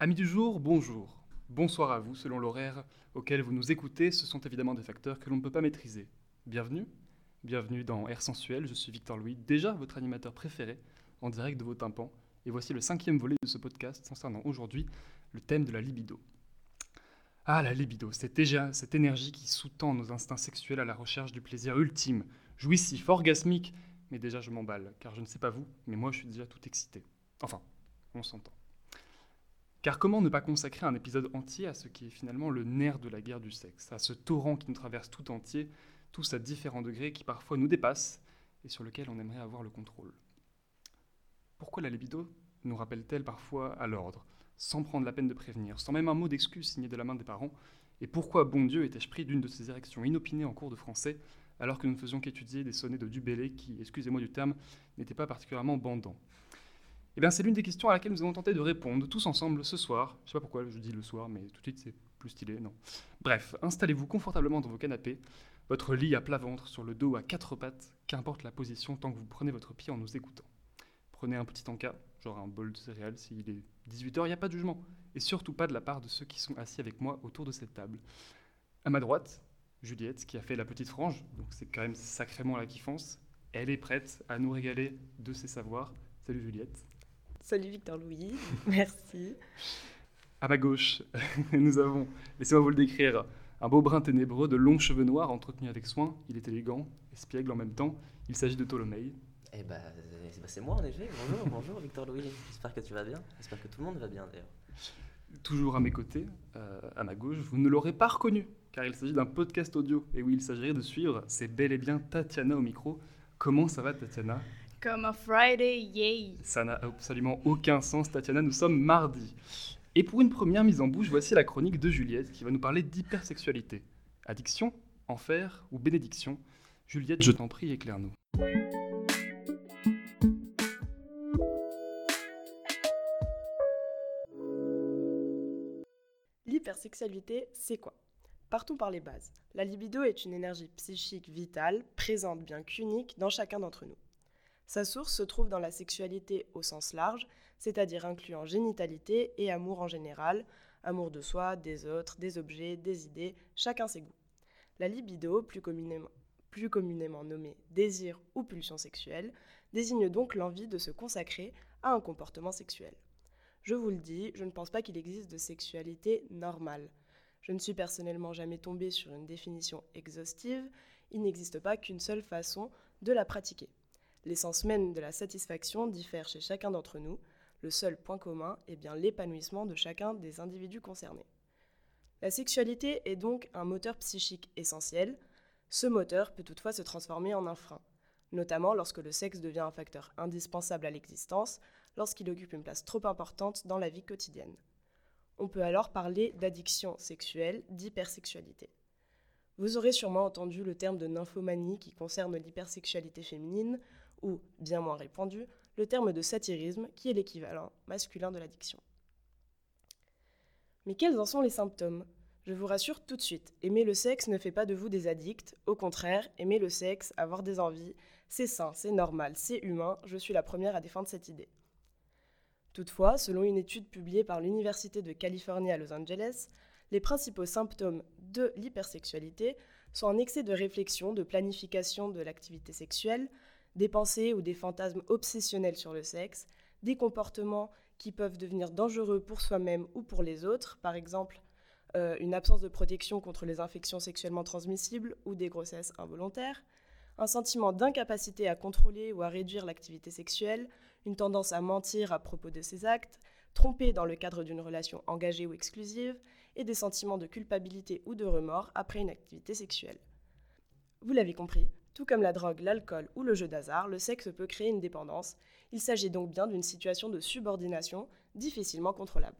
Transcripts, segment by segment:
Amis du jour, bonjour. Bonsoir à vous selon l'horaire auquel vous nous écoutez. Ce sont évidemment des facteurs que l'on ne peut pas maîtriser. Bienvenue. Bienvenue dans Air Sensuel. Je suis Victor Louis, déjà votre animateur préféré en direct de vos tympans. Et voici le cinquième volet de ce podcast concernant aujourd'hui le thème de la libido. Ah, la libido, cette, déjà, cette énergie qui sous-tend nos instincts sexuels à la recherche du plaisir ultime, jouissif, orgasmique. Mais déjà, je m'emballe, car je ne sais pas vous, mais moi, je suis déjà tout excité. Enfin, on s'entend. Car comment ne pas consacrer un épisode entier à ce qui est finalement le nerf de la guerre du sexe, à ce torrent qui nous traverse tout entier, tous à différents degrés qui parfois nous dépassent et sur lequel on aimerait avoir le contrôle? Pourquoi la libido nous rappelle-t-elle parfois à l'ordre sans prendre la peine de prévenir, sans même un mot d'excuse signé de la main des parents? Et pourquoi, bon Dieu, étais-je pris d'une de ces érections inopinées en cours de français, alors que nous ne faisions qu'étudier des sonnets de Dubélé qui, excusez-moi du terme, n'étaient pas particulièrement bandants? Eh bien, c'est l'une des questions à laquelle nous allons tenter de répondre tous ensemble ce soir. Je sais pas pourquoi je dis le soir, mais tout de suite c'est plus stylé, non. Bref, installez-vous confortablement dans vos canapés, votre lit à plat ventre, sur le dos à quatre pattes, qu'importe la position tant que vous prenez votre pied en nous écoutant. Prenez un petit encas, genre un bol de céréales s'il est 18h, il n'y a pas de jugement. Et surtout pas de la part de ceux qui sont assis avec moi autour de cette table. À ma droite, Juliette, qui a fait la petite frange, donc c'est quand même sacrément la kiffance. Elle est prête à nous régaler de ses savoirs. Salut Juliette. Salut Victor Louis, merci. À ma gauche, nous avons, laissez-moi vous le décrire, un beau brun ténébreux de longs cheveux noirs entretenus avec soin. Il est élégant, espiègle en même temps. Il s'agit de Ptolomée. Eh ben, c'est moi en effet. Bonjour, bonjour Victor Louis. J'espère que tu vas bien. J'espère que tout le monde va bien d'ailleurs. Toujours à mes côtés, euh, à ma gauche, vous ne l'aurez pas reconnu, car il s'agit d'un podcast audio. Et oui, il s'agirait de suivre, c'est bel et bien Tatiana au micro. Comment ça va Tatiana? Comme un Friday, yay Ça n'a absolument aucun sens, Tatiana, nous sommes mardi. Et pour une première mise en bouche, voici la chronique de Juliette qui va nous parler d'hypersexualité. Addiction, enfer ou bénédiction? Juliette, je t'en prie, éclaire-nous. L'hypersexualité, c'est quoi? Partons par les bases. La libido est une énergie psychique vitale, présente bien qu'unique dans chacun d'entre nous. Sa source se trouve dans la sexualité au sens large, c'est-à-dire incluant génitalité et amour en général, amour de soi, des autres, des objets, des idées, chacun ses goûts. La libido, plus communément, nommée désir ou pulsion sexuelle, désigne donc l'envie de se consacrer à un comportement sexuel. Je vous le dis, je ne pense pas qu'il existe de sexualité normale. Je ne suis personnellement jamais tombée sur une définition exhaustive, il n'existe pas qu'une seule façon de la pratiquer. L'essence même de la satisfaction diffère chez chacun d'entre nous, le seul point commun est bien l'épanouissement de chacun des individus concernés. La sexualité est donc un moteur psychique essentiel. Ce moteur peut toutefois se transformer en un frein, notamment lorsque le sexe devient un facteur indispensable à l'existence, lorsqu'il occupe une place trop importante dans la vie quotidienne. On peut alors parler d'addiction sexuelle, d'hypersexualité. Vous aurez sûrement entendu le terme de nymphomanie qui concerne l'hypersexualité féminine, ou, bien moins répandu, le terme de satyrisme qui est l'équivalent masculin de l'addiction. Mais quels en sont les symptômes? Je vous rassure tout de suite, aimer le sexe ne fait pas de vous des addicts, au contraire, aimer le sexe, avoir des envies, c'est sain, c'est normal, c'est humain, je suis la première à défendre cette idée. Toutefois, selon une étude publiée par l'Université de Californie à Los Angeles, les principaux symptômes de l'hypersexualité sont un excès de réflexion, de planification de l'activité sexuelle, des pensées ou des fantasmes obsessionnels sur le sexe, des comportements qui peuvent devenir dangereux pour soi-même ou pour les autres, par exemple euh, une absence de protection contre les infections sexuellement transmissibles ou des grossesses involontaires, un sentiment d'incapacité à contrôler ou à réduire l'activité sexuelle, une tendance à mentir à propos de ses actes, tromper dans le cadre d'une relation engagée ou exclusive, et des sentiments de culpabilité ou de remords après une activité sexuelle. Vous l'avez compris, tout comme la drogue, l'alcool ou le jeu d'hasard, le sexe peut créer une dépendance. Il s'agit donc bien d'une situation de subordination difficilement contrôlable.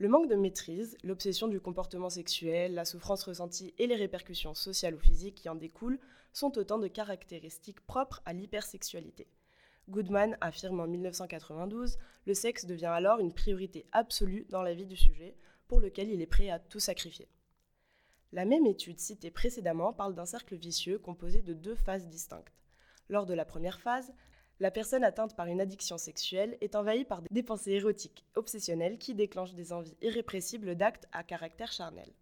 Le manque de maîtrise, l'obsession du comportement sexuel, la souffrance ressentie et les répercussions sociales ou physiques qui en découlent sont autant de caractéristiques propres à l'hypersexualité. Goodman affirme en 1992 Le sexe devient alors une priorité absolue dans la vie du sujet, pour lequel il est prêt à tout sacrifier. La même étude citée précédemment parle d'un cercle vicieux composé de deux phases distinctes. Lors de la première phase, la personne atteinte par une addiction sexuelle est envahie par des pensées érotiques obsessionnelles qui déclenchent des envies irrépressibles d'actes à caractère charnel.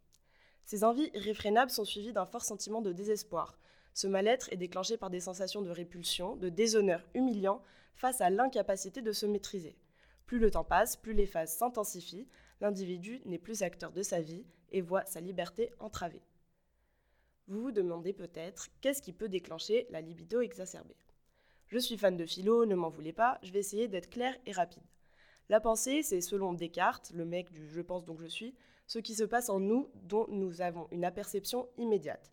Ces envies irréfrénables sont suivies d'un fort sentiment de désespoir. Ce mal-être est déclenché par des sensations de répulsion, de déshonneur humiliant face à l'incapacité de se maîtriser. Plus le temps passe, plus les phases s'intensifient, l'individu n'est plus acteur de sa vie et voit sa liberté entravée. Vous vous demandez peut-être qu'est-ce qui peut déclencher la libido exacerbée? Je suis fan de philo, ne m'en voulez pas, je vais essayer d'être clair et rapide. La pensée, c'est selon Descartes, le mec du je pense donc je suis, ce qui se passe en nous dont nous avons une aperception immédiate.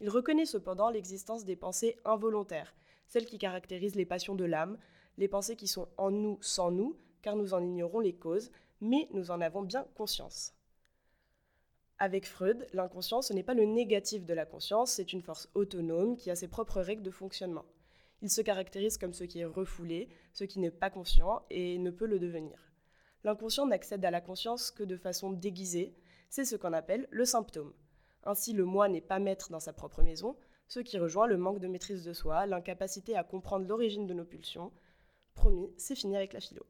Il reconnaît cependant l'existence des pensées involontaires, celles qui caractérisent les passions de l'âme, les pensées qui sont en nous sans nous, car nous en ignorons les causes, mais nous en avons bien conscience. Avec Freud, l'inconscient, ce n'est pas le négatif de la conscience, c'est une force autonome qui a ses propres règles de fonctionnement. Il se caractérise comme ce qui est refoulé, ce qui n'est pas conscient et ne peut le devenir. L'inconscient n'accède à la conscience que de façon déguisée, c'est ce qu'on appelle le symptôme. Ainsi, le moi n'est pas maître dans sa propre maison, ce qui rejoint le manque de maîtrise de soi, l'incapacité à comprendre l'origine de nos pulsions. Promis, c'est fini avec la philo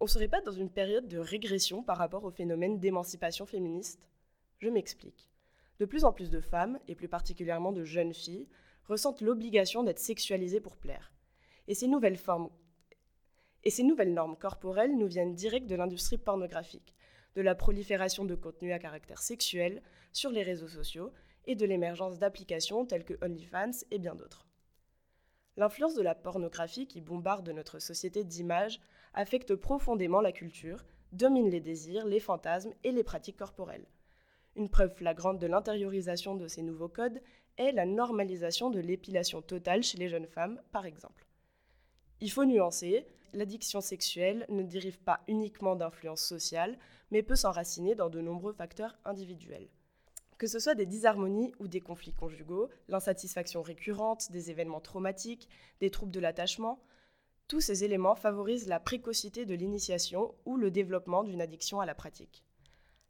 on ne serait pas dans une période de régression par rapport au phénomène d'émancipation féministe? Je m'explique. De plus en plus de femmes, et plus particulièrement de jeunes filles, ressentent l'obligation d'être sexualisées pour plaire. Et ces nouvelles formes et ces nouvelles normes corporelles nous viennent direct de l'industrie pornographique, de la prolifération de contenus à caractère sexuel sur les réseaux sociaux et de l'émergence d'applications telles que OnlyFans et bien d'autres. L'influence de la pornographie qui bombarde notre société d'images affecte profondément la culture, domine les désirs, les fantasmes et les pratiques corporelles. Une preuve flagrante de l'intériorisation de ces nouveaux codes est la normalisation de l'épilation totale chez les jeunes femmes, par exemple. Il faut nuancer, l'addiction sexuelle ne dérive pas uniquement d'influences sociales, mais peut s'enraciner dans de nombreux facteurs individuels. Que ce soit des disharmonies ou des conflits conjugaux, l'insatisfaction récurrente, des événements traumatiques, des troubles de l'attachement, tous ces éléments favorisent la précocité de l'initiation ou le développement d'une addiction à la pratique.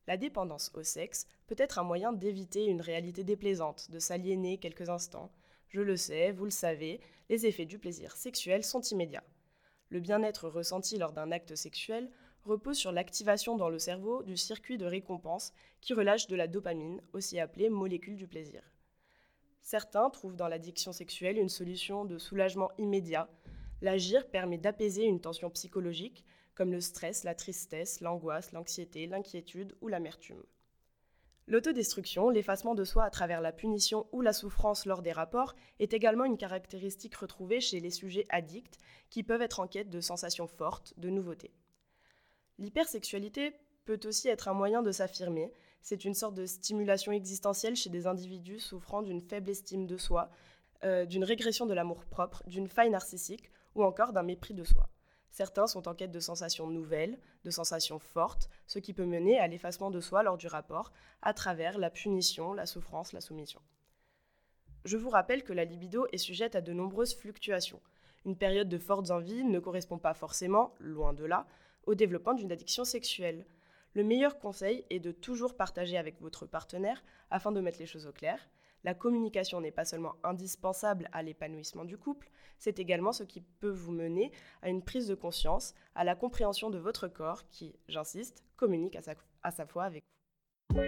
La dépendance au sexe peut être un moyen d'éviter une réalité déplaisante, de s'aliéner quelques instants. Je le sais, vous le savez, les effets du plaisir sexuel sont immédiats. Le bien-être ressenti lors d'un acte sexuel repose sur l'activation dans le cerveau du circuit de récompense qui relâche de la dopamine, aussi appelée molécule du plaisir. Certains trouvent dans l'addiction sexuelle une solution de soulagement immédiat, L'agir permet d'apaiser une tension psychologique, comme le stress, la tristesse, l'angoisse, l'anxiété, l'inquiétude ou l'amertume. L'autodestruction, l'effacement de soi à travers la punition ou la souffrance lors des rapports, est également une caractéristique retrouvée chez les sujets addicts qui peuvent être en quête de sensations fortes, de nouveautés. L'hypersexualité peut aussi être un moyen de s'affirmer. C'est une sorte de stimulation existentielle chez des individus souffrant d'une faible estime de soi, euh, d'une régression de l'amour propre, d'une faille narcissique ou encore d'un mépris de soi. Certains sont en quête de sensations nouvelles, de sensations fortes, ce qui peut mener à l'effacement de soi lors du rapport, à travers la punition, la souffrance, la soumission. Je vous rappelle que la libido est sujette à de nombreuses fluctuations. Une période de fortes envies ne correspond pas forcément, loin de là, au développement d'une addiction sexuelle. Le meilleur conseil est de toujours partager avec votre partenaire afin de mettre les choses au clair, la communication n'est pas seulement indispensable à l'épanouissement du couple, c'est également ce qui peut vous mener à une prise de conscience, à la compréhension de votre corps qui, j'insiste, communique à sa, à sa fois avec vous.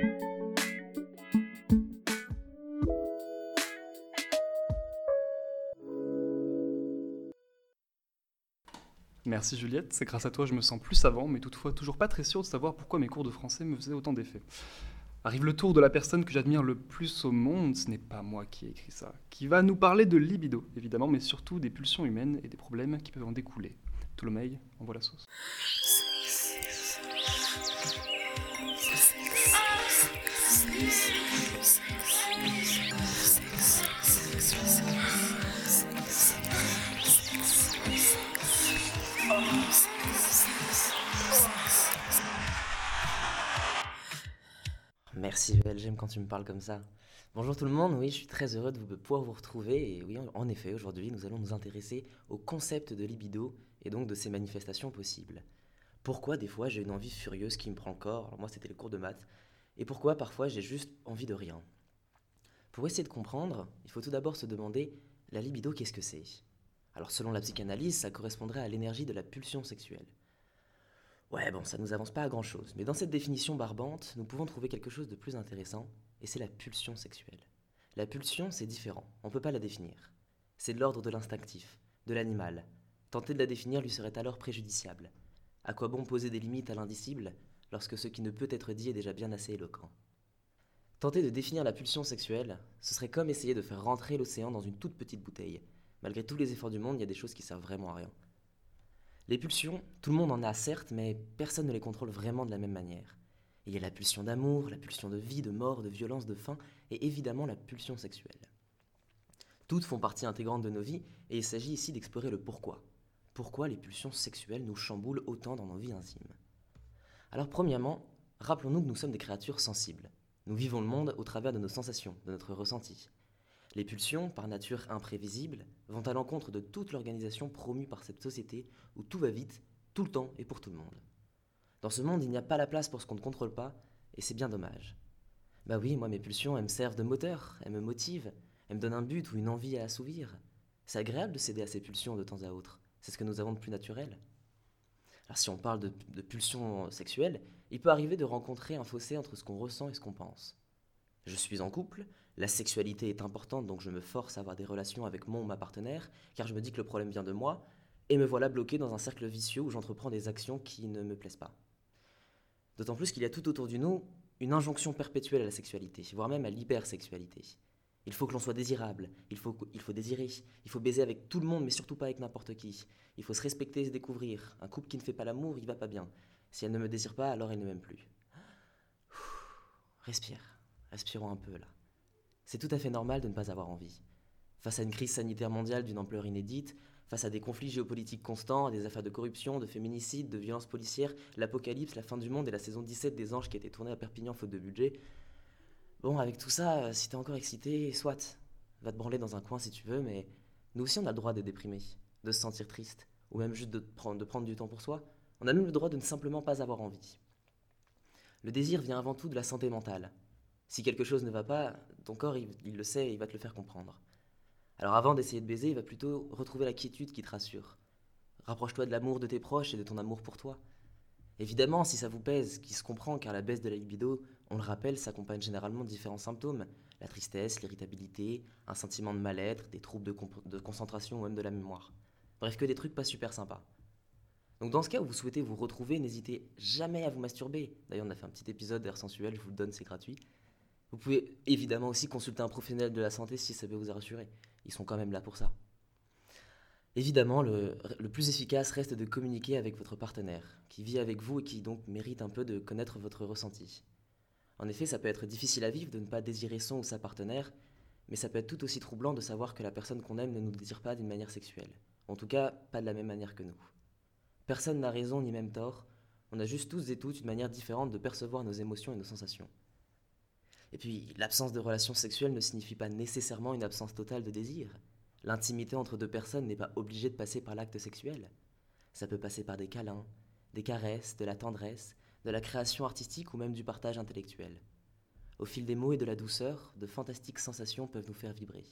Merci Juliette, c'est grâce à toi je me sens plus savant, mais toutefois toujours pas très sûr de savoir pourquoi mes cours de français me faisaient autant d'effet. Arrive le tour de la personne que j'admire le plus au monde, ce n'est pas moi qui ai écrit ça, qui va nous parler de libido, évidemment, mais surtout des pulsions humaines et des problèmes qui peuvent en découler. Ptolémée, envoie la sauce. Merci j'aime quand tu me parles comme ça. Bonjour tout le monde, oui, je suis très heureux de, pouvoir vous retrouver. Et oui, en effet, aujourd'hui, nous allons nous intéresser au concept de libido et donc de ses manifestations possibles. Pourquoi des fois j'ai une envie furieuse qui me prend le corps? Moi, c'était les cours de maths. et pourquoi parfois j'ai juste envie de rien? Pour essayer de comprendre, il faut tout d'abord se demander la libido, qu'est-ce que c'est? Alors selon la psychanalyse, ça correspondrait à l'énergie de la pulsion sexuelle. Ouais, bon, ça nous avance pas à grand chose, mais dans cette définition barbante, nous pouvons trouver quelque chose de plus intéressant, et c'est la pulsion sexuelle. La pulsion, c'est différent, on ne peut pas la définir. C'est de l'ordre de l'instinctif, de l'animal. Tenter de la définir lui serait alors préjudiciable. À quoi bon poser des limites à l'indicible lorsque ce qui ne peut être dit est déjà bien assez éloquent? Tenter de définir la pulsion sexuelle, ce serait comme essayer de faire rentrer l'océan dans une toute petite bouteille. Malgré tous les efforts du monde, il y a des choses qui servent vraiment à rien. Les pulsions, tout le monde en a certes, mais personne ne les contrôle vraiment de la même manière. Il y a la pulsion d'amour, la pulsion de vie, de mort, de violence, de faim, et évidemment la pulsion sexuelle. Toutes font partie intégrante de nos vies, et il s'agit ici d'explorer le pourquoi. Pourquoi les pulsions sexuelles nous chamboulent autant dans nos vies intimes? Alors premièrement, rappelons-nous que nous sommes des créatures sensibles. Nous vivons le monde au travers de nos sensations, de notre ressenti. Les pulsions, par nature imprévisibles, vont à l'encontre de toute l'organisation promue par cette société où tout va vite, tout le temps et pour tout le monde. Dans ce monde, il n'y a pas la place pour ce qu'on ne contrôle pas, et c'est bien dommage. Bah oui, moi mes pulsions, elles me servent de moteur, elles me motivent, elles me donnent un but ou une envie à assouvir. C'est agréable de céder à ces pulsions de temps à autre, c'est ce que nous avons de plus naturel. Alors si on parle de, de pulsions sexuelles, il peut arriver de rencontrer un fossé entre ce qu'on ressent et ce qu'on pense. Je suis en couple, la sexualité est importante, donc je me force à avoir des relations avec mon ou ma partenaire, car je me dis que le problème vient de moi, et me voilà bloqué dans un cercle vicieux où j'entreprends des actions qui ne me plaisent pas. D'autant plus qu'il y a tout autour de nous une injonction perpétuelle à la sexualité, voire même à l'hypersexualité. Il faut que l'on soit désirable, il faut, il faut désirer, il faut baiser avec tout le monde, mais surtout pas avec n'importe qui. Il faut se respecter et se découvrir. Un couple qui ne fait pas l'amour, il va pas bien. Si elle ne me désire pas, alors elle ne m'aime plus. Respire, respirons un peu là. C'est tout à fait normal de ne pas avoir envie. Face à une crise sanitaire mondiale d'une ampleur inédite, face à des conflits géopolitiques constants, à des affaires de corruption, de féminicide, de violences policières, l'apocalypse, la fin du monde et la saison 17 des Anges qui a été tournée à Perpignan faute de budget. Bon, avec tout ça, si t'es encore excité, soit, va te branler dans un coin si tu veux, mais nous aussi on a le droit d'être déprimé, de se sentir triste, ou même juste de prendre, de prendre du temps pour soi. On a même le droit de ne simplement pas avoir envie. Le désir vient avant tout de la santé mentale. Si quelque chose ne va pas, ton corps, il, le sait et il va te le faire comprendre. Alors avant d'essayer de baiser, il va plutôt retrouver la quiétude qui te rassure. Rapproche-toi de l'amour de tes proches et de ton amour pour toi. Évidemment, si ça vous pèse, qui se comprend car la baisse de la libido, on le rappelle, s'accompagne généralement de différents symptômes. La tristesse, l'irritabilité, un sentiment de mal-être, des troubles de, de, concentration ou même de la mémoire. Bref, que des trucs pas super sympas. Donc dans ce cas où vous souhaitez vous retrouver, n'hésitez jamais à vous masturber. D'ailleurs, on a fait un petit épisode d'air sensuel, je vous le donne, c'est gratuit. Vous pouvez évidemment aussi consulter un professionnel de la santé si ça peut vous rassurer. Ils sont quand même là pour ça. Évidemment, le, le, plus efficace reste de communiquer avec votre partenaire, qui vit avec vous et qui donc mérite un peu de connaître votre ressenti. En effet, ça peut être difficile à vivre de ne pas désirer son ou sa partenaire, mais ça peut être tout aussi troublant de savoir que la personne qu'on aime ne nous désire pas d'une manière sexuelle. En tout cas, pas de la même manière que nous. Personne n'a raison ni même tort, on a juste tous et toutes une manière différente de percevoir nos émotions et nos sensations. Et puis, l'absence de relations sexuelles ne signifie pas nécessairement une absence totale de désir. L'intimité entre deux personnes n'est pas obligée de passer par l'acte sexuel. Ça peut passer par des câlins, des caresses, de la tendresse, de la création artistique ou même du partage intellectuel. Au fil des mots et de la douceur, de fantastiques sensations peuvent nous faire vibrer.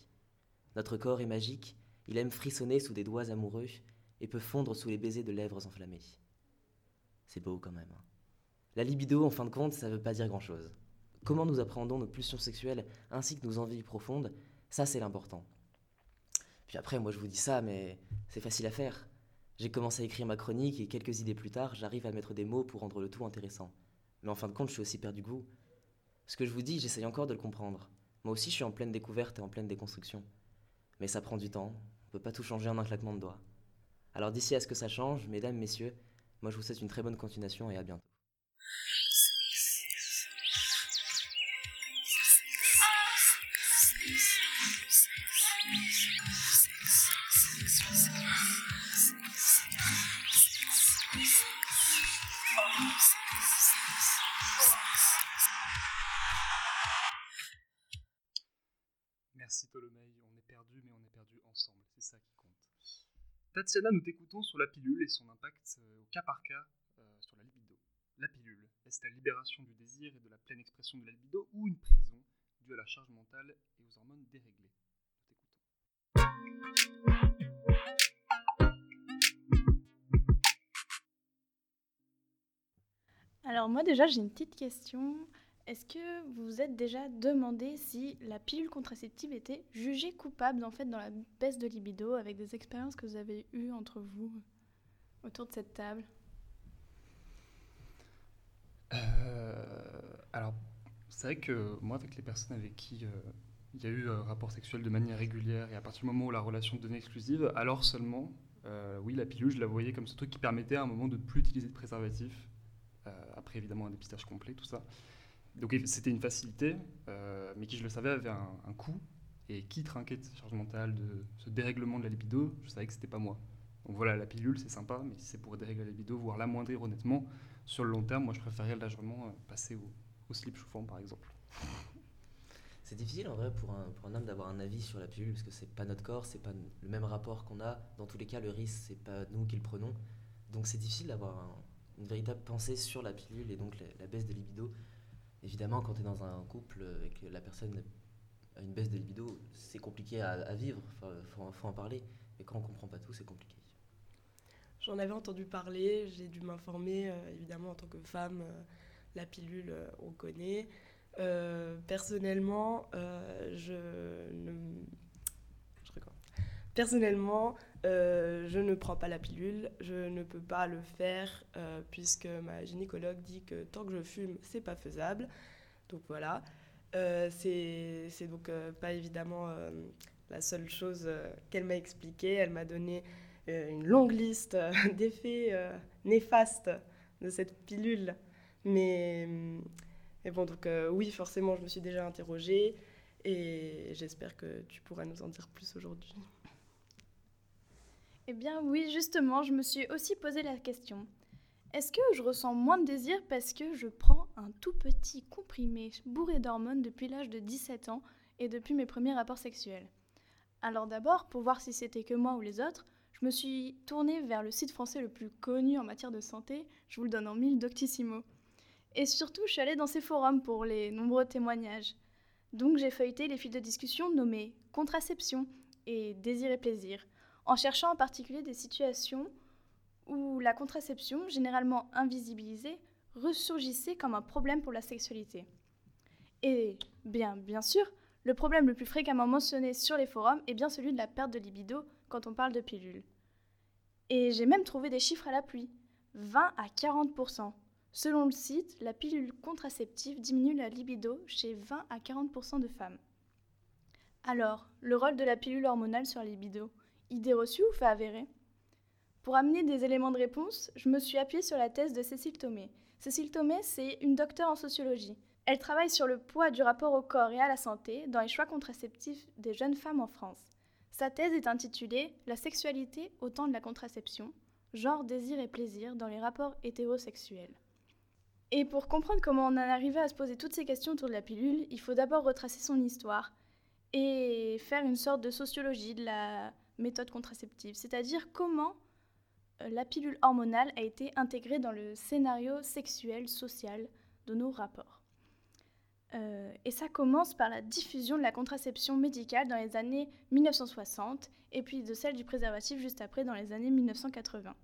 Notre corps est magique, il aime frissonner sous des doigts amoureux et peut fondre sous les baisers de lèvres enflammées. C'est beau quand même. Hein. La libido, en fin de compte, ça veut pas dire grand-chose. Comment nous appréhendons nos pulsions sexuelles ainsi que nos envies profondes, ça c'est l'important. Puis après, moi je vous dis ça, mais c'est facile à faire. J'ai commencé à écrire ma chronique et quelques idées plus tard, j'arrive à mettre des mots pour rendre le tout intéressant. Mais en fin de compte, je suis aussi perdu vous. Ce que je vous dis, j'essaye encore de le comprendre. Moi aussi, je suis en pleine découverte et en pleine déconstruction. Mais ça prend du temps, on peut pas tout changer en un claquement de doigts. Alors d'ici à ce que ça change, mesdames, messieurs, moi je vous souhaite une très bonne continuation et à bientôt. Tatiana, nous t'écoutons sur la pilule et son impact au cas par cas euh, sur la libido. La pilule, est-ce la libération du désir et de la pleine expression de la libido ou une prison due à la charge mentale et aux hormones déréglées? Alors moi déjà j'ai une petite question. Est-ce que vous vous êtes déjà demandé si la pilule contraceptive était jugée coupable en fait dans la baisse de libido avec des expériences que vous avez eues entre vous autour de cette table? Euh, alors, c'est vrai que moi, avec les personnes avec qui euh, il y a eu un rapport sexuel de manière régulière et à partir du moment où la relation devenait exclusive, alors seulement, euh, oui, la pilule, je la voyais comme ce truc qui permettait à un moment de plus utiliser de préservatif. après, évidemment, un dépistage complet, tout ça. Donc, c'était une facilité, mais qui, je le savais, avait un, coût. Et qui trinquait de cette charge mentale, de ce dérèglement de la libido, je savais que c'était pas moi. Donc voilà, la pilule, c'est sympa, mais si c'est pour dérégler la libido, voire l'amoindrir honnêtement, sur le long terme, moi je préférerais largement euh, passer au, slip chauffant par exemple. C'est difficile en vrai pour un, pour un homme d'avoir un avis sur la pilule parce que c'est pas notre corps, c'est pas le même rapport qu'on a. Dans tous les cas, le risque, c'est pas nous qui le prenons. Donc c'est difficile d'avoir une véritable pensée sur la pilule et donc la, baisse de libido. Évidemment, quand tu es dans un couple et que la personne a une baisse de libido, c'est compliqué à, vivre, il faut, en parler. Mais quand on comprend pas tout, c'est compliqué. J'en avais entendu parler, j'ai dû m'informer, euh, évidemment, en tant que femme, euh, la pilule, euh, on connaît. personnellement, je ne... Personnellement, je ne prends pas la pilule, je ne peux pas le faire puisque ma gynécologue dit que tant que je fume, c'est pas faisable. Donc voilà. c'est donc pas évidemment la seule chose qu'elle m'a expliquée. Elle m'a donné euh, une longue liste euh, d'effets euh, néfastes de cette pilule. Mais, bon, donc oui, forcément, je me suis déjà interrogée et j'espère que tu pourras nous en dire plus aujourd'hui. Eh bien oui, justement, je me suis aussi posé la question. Est-ce que je ressens moins de désir parce que je prends un tout petit comprimé bourré d'hormones depuis l'âge de 17 ans et depuis mes premiers rapports sexuels? Alors d'abord, pour voir si c'était que moi ou les autres, je me suis tournée vers le site français le plus connu en matière de santé, je vous le donne en mille, Doctissimo. Et surtout, je suis allée dans ces forums pour les nombreux témoignages. Donc j'ai feuilleté les fils de discussion nommés contraception et désir et plaisir, en cherchant en particulier des situations où la contraception, généralement invisibilisée, ressurgissait comme un problème pour la sexualité. Et bien, bien sûr, le problème le plus fréquemment mentionné sur les forums est bien celui de la perte de libido quand on parle de pilules. Et j'ai même trouvé des chiffres à la pluie. 20 à 40%. Selon le site, la pilule contraceptive diminue la libido chez 20 à 40% de femmes. Alors, le rôle de la pilule hormonale sur la libido, idée reçue ou fait avérée Pour amener des éléments de réponse, je me suis appuyée sur la thèse de Cécile Thomé. Cécile Thomé, c'est une docteure en sociologie. Elle travaille sur le poids du rapport au corps et à la santé dans les choix contraceptifs des jeunes femmes en France. Sa thèse est intitulée La sexualité au temps de la contraception, genre, désir et plaisir dans les rapports hétérosexuels. Et pour comprendre comment on en arrivé à se poser toutes ces questions autour de la pilule, il faut d'abord retracer son histoire et faire une sorte de sociologie de la méthode contraceptive, c'est-à-dire comment euh, la pilule hormonale a été intégrée dans le scénario sexuel, social de nos rapports. Euh, et ça commence par la diffusion de la contraception médicale dans les années 1960 et puis de celle du préservatif juste après dans les années 1980.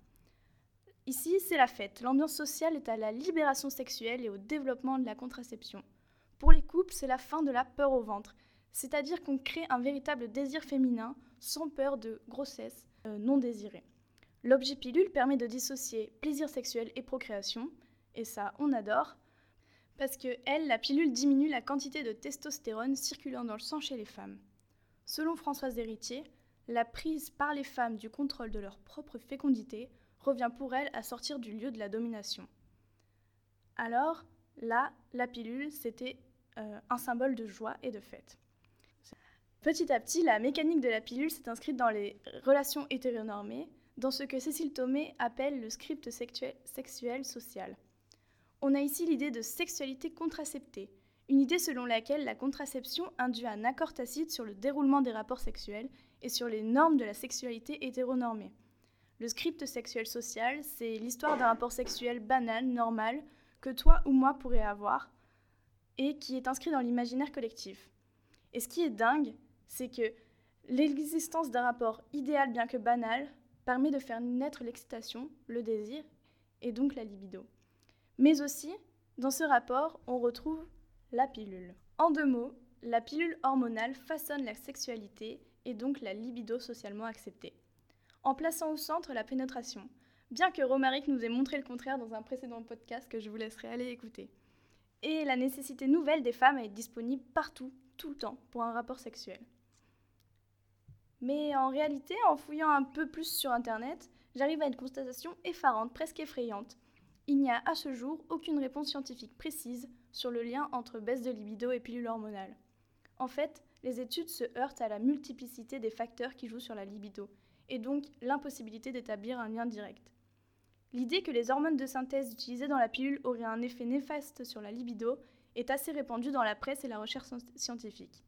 Ici, c'est la fête. L'ambiance sociale est à la libération sexuelle et au développement de la contraception. Pour les couples, c'est la fin de la peur au ventre, c'est-à-dire qu'on crée un véritable désir féminin sans peur de grossesse euh, non désirée. L'objet pilule permet de dissocier plaisir sexuel et procréation, et ça, on adore, parce que, elle, la pilule diminue la quantité de testostérone circulant dans le sang chez les femmes. Selon Françoise Héritier, la prise par les femmes du contrôle de leur propre fécondité revient pour elles à sortir du lieu de la domination. Alors, là, la pilule, c'était euh, un symbole de joie et de fête. Petit à petit, la mécanique de la pilule s'est inscrite dans les relations hétéronormées, dans ce que Cécile Thomé appelle le script sexuel social. On a ici l'idée de sexualité contraceptée, une idée selon laquelle la contraception induit un accord tacite sur le déroulement des rapports sexuels et sur les normes de la sexualité hétéronormée. Le script sexuel social, c'est l'histoire d'un rapport sexuel banal, normal, que toi ou moi pourrait avoir et qui est inscrit dans l'imaginaire collectif. Et ce qui est dingue, c'est que l'existence d'un rapport idéal bien que banal permet de faire naître l'excitation, le désir et donc la libido. Mais aussi, dans ce rapport, on retrouve la pilule. En deux mots, la pilule hormonale façonne la sexualité et donc la libido socialement acceptée. En plaçant au centre la pénétration, bien que Romaric nous ait montré le contraire dans un précédent podcast que je vous laisserai aller écouter. Et la nécessité nouvelle des femmes à être disponibles partout, tout le temps, pour un rapport sexuel. Mais en réalité, en fouillant un peu plus sur Internet, j'arrive à une constatation effarante, presque effrayante. Il n'y a à ce jour aucune réponse scientifique précise sur le lien entre baisse de libido et pilule hormonale. En fait, les études se heurtent à la multiplicité des facteurs qui jouent sur la libido, et donc l'impossibilité d'établir un lien direct. L'idée que les hormones de synthèse utilisées dans la pilule auraient un effet néfaste sur la libido est assez répandue dans la presse et la recherche scientifique.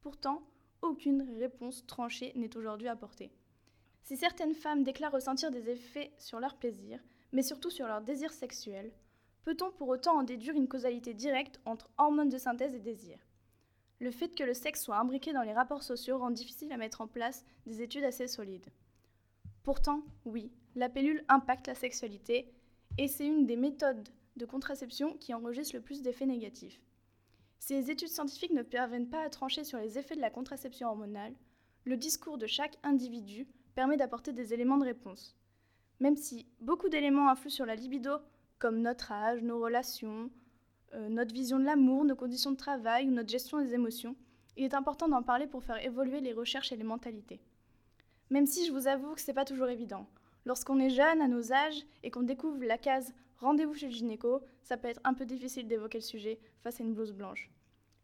Pourtant, aucune réponse tranchée n'est aujourd'hui apportée. Si certaines femmes déclarent ressentir des effets sur leur plaisir, mais surtout sur leur désir sexuel, peut-on pour autant en déduire une causalité directe entre hormones de synthèse et désir? Le fait que le sexe soit imbriqué dans les rapports sociaux rend difficile à mettre en place des études assez solides. Pourtant, oui, la pilule impacte la sexualité et c'est une des méthodes de contraception qui enregistre le plus d'effets négatifs. Les études scientifiques ne parviennent pas à trancher sur les effets de la contraception hormonale, le discours de chaque individu permet d'apporter des éléments de réponse. Même si beaucoup d'éléments influent sur la libido, comme notre âge, nos relations, euh, notre vision de l'amour, nos conditions de travail ou notre gestion des émotions, il est important d'en parler pour faire évoluer les recherches et les mentalités. Même si je vous avoue que ce n'est pas toujours évident. Lorsqu'on est jeune, à nos âges, et qu'on découvre la case rendez-vous chez le gynéco, ça peut être un peu difficile d'évoquer le sujet face à une blouse blanche.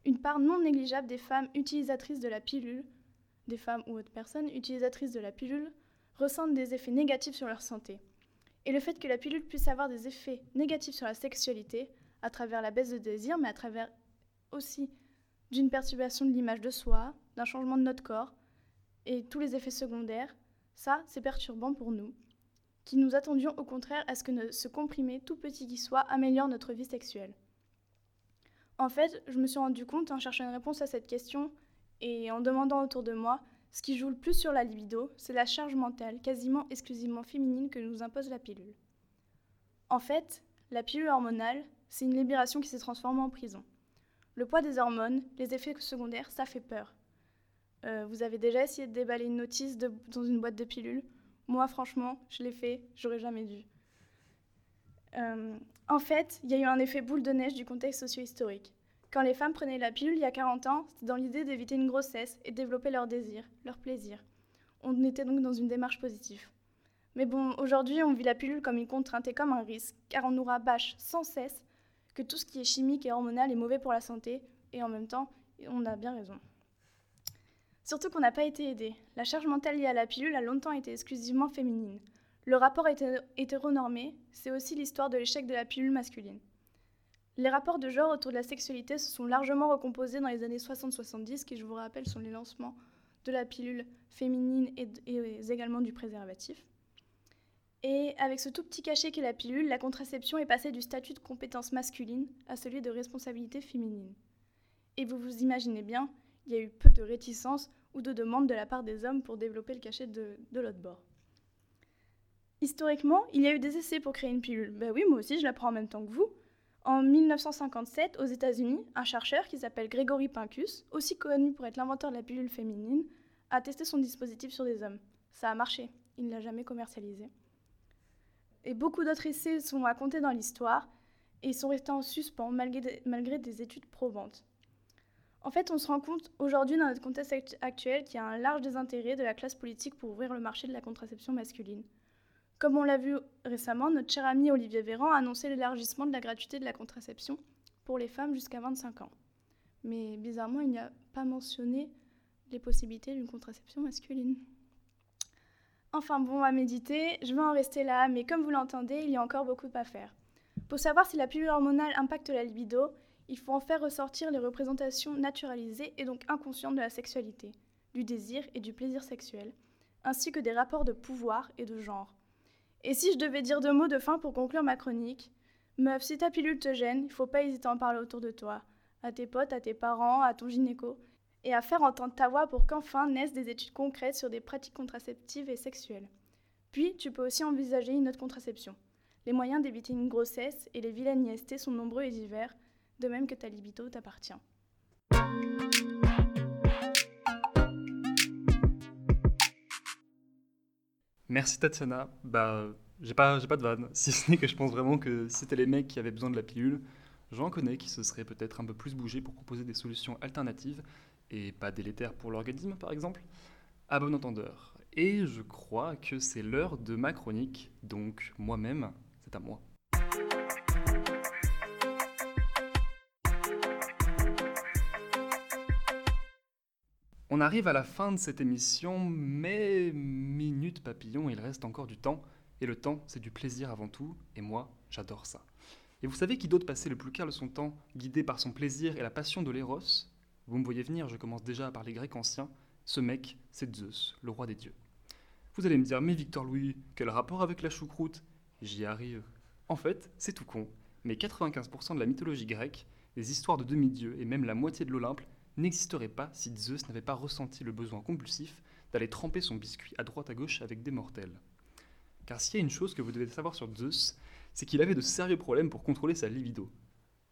Une part non négligeable des femmes utilisatrices de la pilule, des femmes ou autres personnes utilisatrices de la pilule, ressentent des effets négatifs sur leur santé. Et le fait que la pilule puisse avoir des effets négatifs sur la sexualité, à travers la baisse de désir, mais à travers aussi d'une perturbation de l'image de soi, d'un changement de notre corps, et tous les effets secondaires, ça, c'est perturbant pour nous, qui nous attendions au contraire à ce que ce comprimé, tout petit qu'il soit, améliore notre vie sexuelle. En fait, je me suis rendu compte en cherchant une réponse à cette question et en demandant autour de moi, ce qui joue le plus sur la libido, c'est la charge mentale quasiment exclusivement féminine que nous impose la pilule. En fait, la pilule hormonale, c'est une libération qui s'est transformée en prison. Le poids des hormones, les effets secondaires, ça fait peur. Euh, vous avez déjà essayé de déballer une notice dans une boîte de pilules? Moi, franchement, je l'ai fait, j'aurais jamais dû. Euh, en fait, il y a eu un effet boule de neige du contexte socio-historique. Quand les femmes prenaient la pilule il y a 40 ans, c'était dans l'idée d'éviter une grossesse et développer leur désir, leur plaisir. On était donc dans une démarche positive. Mais bon, aujourd'hui, on vit la pilule comme une contrainte et comme un risque, car on nous rabâche sans cesse que tout ce qui est chimique et hormonal est mauvais pour la santé, et en même temps, on a bien raison. Surtout qu'on n'a pas été aidé. La charge mentale liée à la pilule a longtemps été exclusivement féminine. Le rapport hétéronormé, c'est aussi l'histoire de l'échec de la pilule masculine. Les rapports de genre autour de la sexualité se sont largement recomposés dans les années 60-70, qui, je vous rappelle, sont les lancements de la pilule féminine et, également du préservatif. Et avec ce tout petit cachet qu'est la pilule, la contraception est passée du statut de compétence masculine à celui de responsabilité féminine. Et vous vous imaginez bien, il y a eu peu de réticence ou de demandes de la part des hommes pour développer le cachet de, l'autre bord. Historiquement, il y a eu des essais pour créer une pilule. Ben oui, moi aussi, je la prends en même temps que vous. En 1957, aux États-Unis, un chercheur qui s'appelle Gregory Pincus, aussi connu pour être l'inventeur de la pilule féminine, a testé son dispositif sur des hommes. Ça a marché, il ne l'a jamais commercialisé. Et beaucoup d'autres essais sont racontés dans l'histoire et sont restés en suspens malgré des études probantes. En fait, on se rend compte aujourd'hui dans notre contexte actuel qu'il y a un large désintérêt de la classe politique pour ouvrir le marché de la contraception masculine. Comme on l'a vu récemment, notre cher ami Olivier Véran a annoncé l'élargissement de la gratuité de la contraception pour les femmes jusqu'à 25 ans. Mais bizarrement, il n'y a pas mentionné les possibilités d'une contraception masculine. Enfin bon, à méditer, je vais en rester là, mais comme vous l'entendez, il y a encore beaucoup à faire. Pour savoir si la pilule hormonale impacte la libido, il faut en faire ressortir les représentations naturalisées et donc inconscientes de la sexualité, du désir et du plaisir sexuel, ainsi que des rapports de pouvoir et de genre. Et si je devais dire deux mots de fin pour conclure ma chronique, Meuf, si ta pilule te gêne, il faut pas hésiter à en parler autour de toi, à tes potes, à tes parents, à ton gynéco, et à faire entendre ta voix pour qu'enfin naissent des études concrètes sur des pratiques contraceptives et sexuelles. Puis, tu peux aussi envisager une autre contraception. Les moyens d'éviter une grossesse et les vilaines IST sont nombreux et divers, de même que ta libido t'appartient. Merci Tatiana. Bah, j'ai pas, j'ai pas de vanne. Si ce n'est que je pense vraiment que si c'était les mecs qui avaient besoin de la pilule, j'en connais qui se seraient peut-être un peu plus bougés pour proposer des solutions alternatives et pas délétères pour l'organisme, par exemple. À bon entendeur. Et je crois que c'est l'heure de ma chronique, donc moi-même, c'est à moi. On arrive à la fin de cette émission, mais minute papillon, il reste encore du temps. Et le temps, c'est du plaisir avant tout, et moi, j'adore ça. Et vous savez qui d'autre passait le plus clair de son temps, guidé par son plaisir et la passion de l'Éros? Vous me voyez venir, je commence déjà à parler grec ancien. Ce mec, c'est Zeus, le roi des dieux. Vous allez me dire, mais Victor Louis, quel rapport avec la choucroute? J'y arrive. En fait, c'est tout con, mais 95% de la mythologie grecque, les histoires de demi-dieux et même la moitié de l'Olympe n'existerait pas si Zeus n'avait pas ressenti le besoin compulsif d'aller tremper son biscuit à droite à gauche avec des mortels. Car s'il y a une chose que vous devez savoir sur Zeus, c'est qu'il avait de sérieux problèmes pour contrôler sa libido.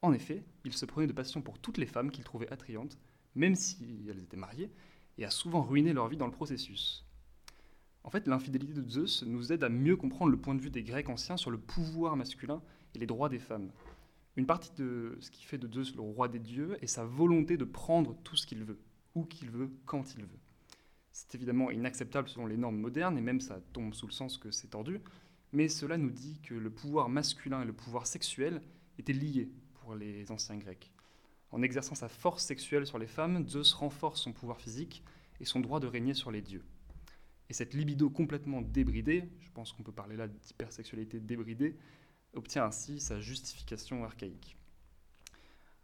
En effet, il se prenait de passion pour toutes les femmes qu'il trouvait attrayantes, même si elles étaient mariées, et a souvent ruiné leur vie dans le processus. En fait, l'infidélité de Zeus nous aide à mieux comprendre le point de vue des Grecs anciens sur le pouvoir masculin et les droits des femmes. Une partie de ce qui fait de Zeus le roi des dieux est sa volonté de prendre tout ce qu'il veut, où qu'il veut, quand il veut. C'est évidemment inacceptable selon les normes modernes, et même ça tombe sous le sens que c'est tordu, mais cela nous dit que le pouvoir masculin et le pouvoir sexuel étaient liés pour les anciens Grecs. En exerçant sa force sexuelle sur les femmes, Zeus renforce son pouvoir physique et son droit de régner sur les dieux. Et cette libido complètement débridée, je pense qu'on peut parler là d'hypersexualité débridée, obtient ainsi sa justification archaïque.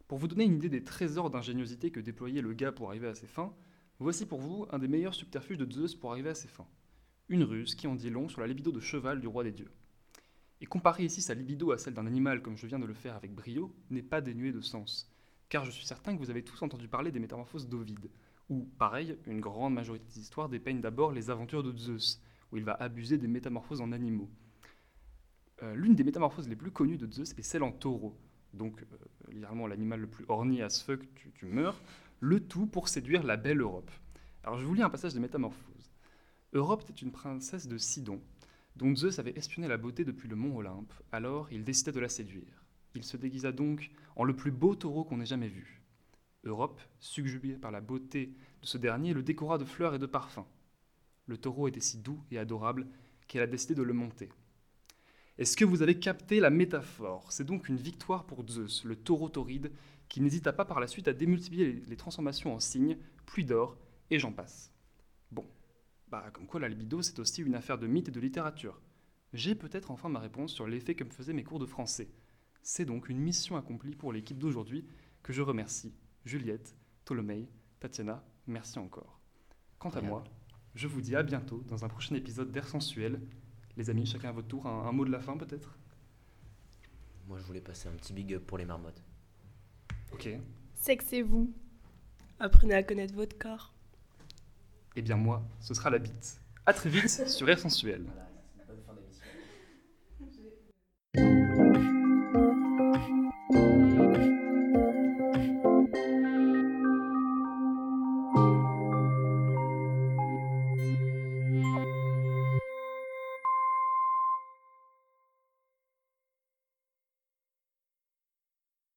Pour vous donner une idée des trésors d'ingéniosité que déployait le gars pour arriver à ses fins, voici pour vous un des meilleurs subterfuges de Zeus pour arriver à ses fins. Une ruse qui en dit long sur la libido de cheval du roi des dieux. Et comparer ici sa libido à celle d'un animal comme je viens de le faire avec brio n'est pas dénué de sens, car je suis certain que vous avez tous entendu parler des métamorphoses d'Ovide, où, pareil, une grande majorité des histoires dépeignent d'abord les aventures de Zeus, où il va abuser des métamorphoses en animaux. Euh, l'une des métamorphoses les plus connues de Zeus est celle en taureau. Donc, euh, littéralement, l'animal le plus orni as fuck, tu, tu, meurs. Le tout pour séduire la belle Europe. Alors, je vous lis un passage de Métamorphose. Europe était une princesse de Sidon, dont Zeus avait espionné la beauté depuis le mont Olympe. Alors, il décida de la séduire. Il se déguisa donc en le plus beau taureau qu'on ait jamais vu. Europe, subjuguée par la beauté de ce dernier, le décora de fleurs et de parfums. Le taureau était si doux et adorable qu'elle a décidé de le monter. Est-ce que vous avez capté la métaphore? C'est donc une victoire pour Zeus, le taureau tauride, qui n'hésita pas par la suite à démultiplier les transformations en signes, pluie d'or, et j'en passe. Bon, bah comme quoi la libido c'est aussi une affaire de mythe et de littérature. J'ai peut-être enfin ma réponse sur l'effet que me faisaient mes cours de français. C'est donc une mission accomplie pour l'équipe d'aujourd'hui que je remercie. Juliette, Ptolomei, Tatiana, merci encore. Quant à moi, je vous dis à bientôt dans un prochain épisode d'Air Sensuel, les amis, chacun à votre tour, un, un mot de la fin peut-être? Moi, je voulais passer un petit big up pour les marmottes. Ok. C'est que c'est vous. Apprenez à connaître votre corps. Eh bien moi, ce sera la bite. À très vite sur Air Sensuel.